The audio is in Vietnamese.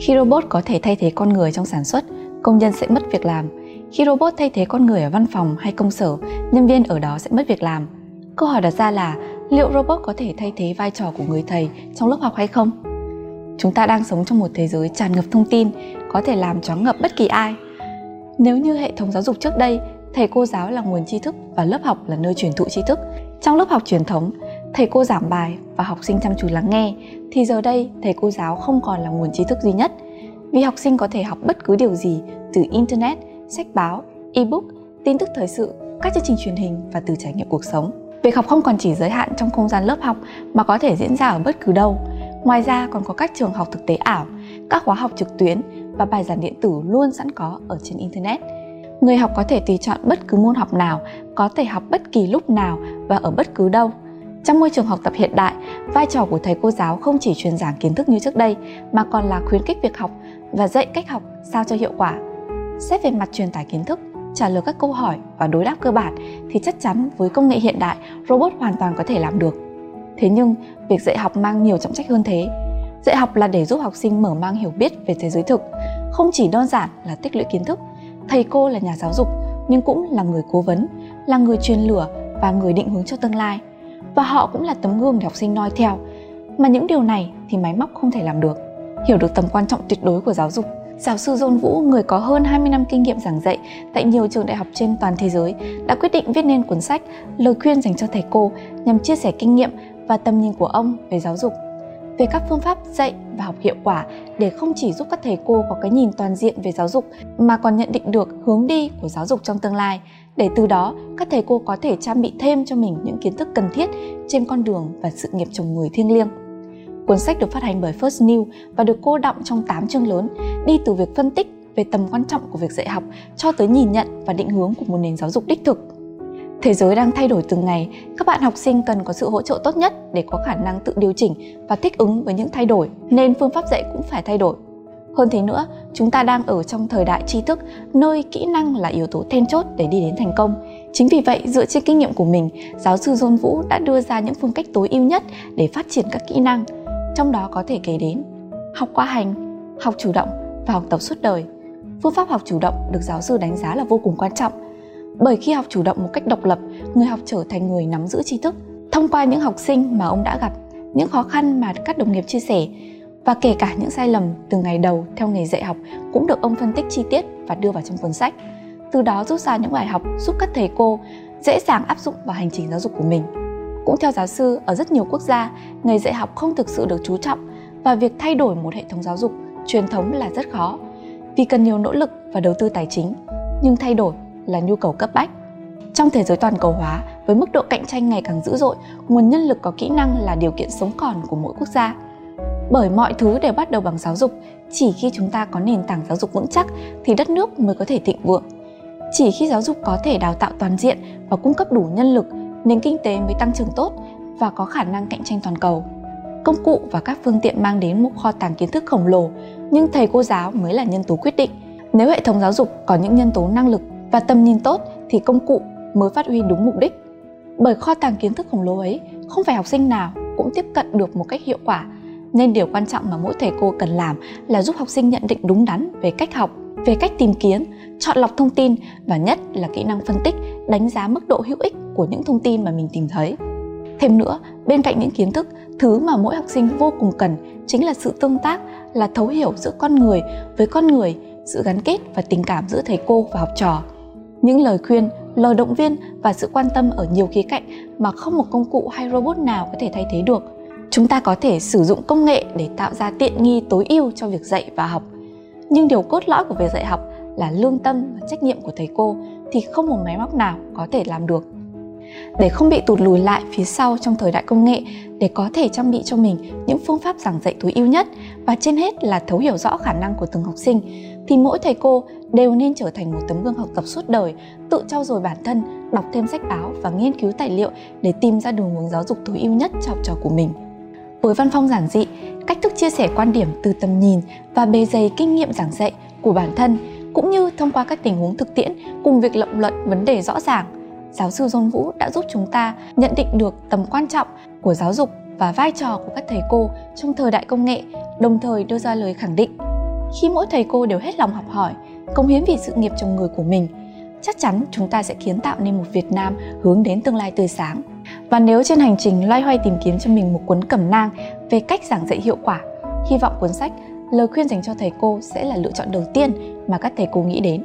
Khi robot có thể thay thế con người trong sản xuất, công nhân sẽ mất việc làm. Khi robot thay thế con người ở văn phòng hay công sở, nhân viên ở đó sẽ mất việc làm. Câu hỏi đặt ra là liệu robot có thể thay thế vai trò của người thầy trong lớp học hay không? Chúng ta đang sống trong một thế giới tràn ngập thông tin, có thể làm choáng ngập bất kỳ ai. Nếu như hệ thống giáo dục trước đây, thầy cô giáo là nguồn tri thức và lớp học là nơi truyền thụ tri thức. Trong lớp học truyền thống, thầy cô giảng bài và học sinh chăm chú lắng nghe, thì giờ đây thầy cô giáo không còn là nguồn tri thức duy nhất. Vì học sinh có thể học bất cứ điều gì từ internet, sách báo, ebook, tin tức thời sự, các chương trình truyền hình và từ trải nghiệm cuộc sống. Việc học không còn chỉ giới hạn trong không gian lớp học mà có thể diễn ra ở bất cứ đâu. Ngoài ra còn có các trường học thực tế ảo, các khóa học trực tuyến và bài giảng điện tử luôn sẵn có ở trên internet. Người học có thể tùy chọn bất cứ môn học nào, có thể học bất kỳ lúc nào và ở bất cứ đâu. Trong môi trường học tập hiện đại, vai trò của thầy cô giáo không chỉ truyền giảng kiến thức như trước đây mà còn là khuyến khích việc học và dạy cách học sao cho hiệu quả. Xét về mặt truyền tải kiến thức, trả lời các câu hỏi và đối đáp cơ bản thì chắc chắn với công nghệ hiện đại, robot hoàn toàn có thể làm được. Thế nhưng, việc dạy học mang nhiều trọng trách hơn thế. Dạy học là để giúp học sinh mở mang hiểu biết về thế giới thực, không chỉ đơn giản là tích lũy kiến thức. Thầy cô là nhà giáo dục nhưng cũng là người cố vấn, là người truyền lửa và người định hướng cho tương lai. Và họ cũng là tấm gương để học sinh noi theo. Mà những điều này thì máy móc không thể làm được. Hiểu được tầm quan trọng tuyệt đối của giáo dục, Giáo sư John Vũ, người có hơn 20 năm kinh nghiệm giảng dạy tại nhiều trường đại học trên toàn thế giới, đã quyết định viết nên cuốn sách Lời khuyên dành cho thầy cô nhằm chia sẻ kinh nghiệm và tầm nhìn của ông về giáo dục về các phương pháp dạy và học hiệu quả để không chỉ giúp các thầy cô có cái nhìn toàn diện về giáo dục mà còn nhận định được hướng đi của giáo dục trong tương lai để từ đó các thầy cô có thể trang bị thêm cho mình những kiến thức cần thiết trên con đường và sự nghiệp chồng người thiêng liêng. Cuốn sách được phát hành bởi First New và được cô đọng trong 8 chương lớn, đi từ việc phân tích về tầm quan trọng của việc dạy học cho tới nhìn nhận và định hướng của một nền giáo dục đích thực. Thế giới đang thay đổi từng ngày, các bạn học sinh cần có sự hỗ trợ tốt nhất để có khả năng tự điều chỉnh và thích ứng với những thay đổi, nên phương pháp dạy cũng phải thay đổi. Hơn thế nữa, chúng ta đang ở trong thời đại tri thức, nơi kỹ năng là yếu tố then chốt để đi đến thành công. Chính vì vậy, dựa trên kinh nghiệm của mình, giáo sư John Vũ đã đưa ra những phương cách tối ưu nhất để phát triển các kỹ năng, trong đó có thể kể đến học qua hành, học chủ động và học tập suốt đời. Phương pháp học chủ động được giáo sư đánh giá là vô cùng quan trọng bởi khi học chủ động một cách độc lập, người học trở thành người nắm giữ tri thức. Thông qua những học sinh mà ông đã gặp, những khó khăn mà các đồng nghiệp chia sẻ và kể cả những sai lầm từ ngày đầu theo nghề dạy học cũng được ông phân tích chi tiết và đưa vào trong cuốn sách. Từ đó rút ra những bài học giúp các thầy cô dễ dàng áp dụng vào hành trình giáo dục của mình. Cũng theo giáo sư, ở rất nhiều quốc gia, nghề dạy học không thực sự được chú trọng và việc thay đổi một hệ thống giáo dục truyền thống là rất khó vì cần nhiều nỗ lực và đầu tư tài chính. Nhưng thay đổi là nhu cầu cấp bách. Trong thế giới toàn cầu hóa, với mức độ cạnh tranh ngày càng dữ dội, nguồn nhân lực có kỹ năng là điều kiện sống còn của mỗi quốc gia. Bởi mọi thứ đều bắt đầu bằng giáo dục, chỉ khi chúng ta có nền tảng giáo dục vững chắc thì đất nước mới có thể thịnh vượng. Chỉ khi giáo dục có thể đào tạo toàn diện và cung cấp đủ nhân lực, nền kinh tế mới tăng trưởng tốt và có khả năng cạnh tranh toàn cầu. Công cụ và các phương tiện mang đến một kho tàng kiến thức khổng lồ, nhưng thầy cô giáo mới là nhân tố quyết định. Nếu hệ thống giáo dục có những nhân tố năng lực và tầm nhìn tốt thì công cụ mới phát huy đúng mục đích. Bởi kho tàng kiến thức khổng lồ ấy không phải học sinh nào cũng tiếp cận được một cách hiệu quả, nên điều quan trọng mà mỗi thầy cô cần làm là giúp học sinh nhận định đúng đắn về cách học, về cách tìm kiếm, chọn lọc thông tin và nhất là kỹ năng phân tích, đánh giá mức độ hữu ích của những thông tin mà mình tìm thấy. Thêm nữa, bên cạnh những kiến thức, thứ mà mỗi học sinh vô cùng cần chính là sự tương tác, là thấu hiểu giữa con người với con người, sự gắn kết và tình cảm giữa thầy cô và học trò những lời khuyên, lời động viên và sự quan tâm ở nhiều khía cạnh mà không một công cụ hay robot nào có thể thay thế được. Chúng ta có thể sử dụng công nghệ để tạo ra tiện nghi tối ưu cho việc dạy và học. Nhưng điều cốt lõi của việc dạy học là lương tâm và trách nhiệm của thầy cô thì không một máy móc nào có thể làm được. Để không bị tụt lùi lại phía sau trong thời đại công nghệ, để có thể trang bị cho mình những phương pháp giảng dạy tối ưu nhất và trên hết là thấu hiểu rõ khả năng của từng học sinh thì mỗi thầy cô đều nên trở thành một tấm gương học tập suốt đời, tự trau dồi bản thân, đọc thêm sách báo và nghiên cứu tài liệu để tìm ra đường hướng giáo dục tối ưu nhất cho học trò của mình. Với văn phong giản dị, cách thức chia sẻ quan điểm từ tầm nhìn và bề dày kinh nghiệm giảng dạy của bản thân cũng như thông qua các tình huống thực tiễn cùng việc lập luận vấn đề rõ ràng, giáo sư John Vũ đã giúp chúng ta nhận định được tầm quan trọng của giáo dục và vai trò của các thầy cô trong thời đại công nghệ, đồng thời đưa ra lời khẳng định khi mỗi thầy cô đều hết lòng học hỏi, cống hiến vì sự nghiệp chồng người của mình, chắc chắn chúng ta sẽ kiến tạo nên một Việt Nam hướng đến tương lai tươi sáng. Và nếu trên hành trình loay hoay tìm kiếm cho mình một cuốn cẩm nang về cách giảng dạy hiệu quả, hy vọng cuốn sách Lời khuyên dành cho thầy cô sẽ là lựa chọn đầu tiên mà các thầy cô nghĩ đến.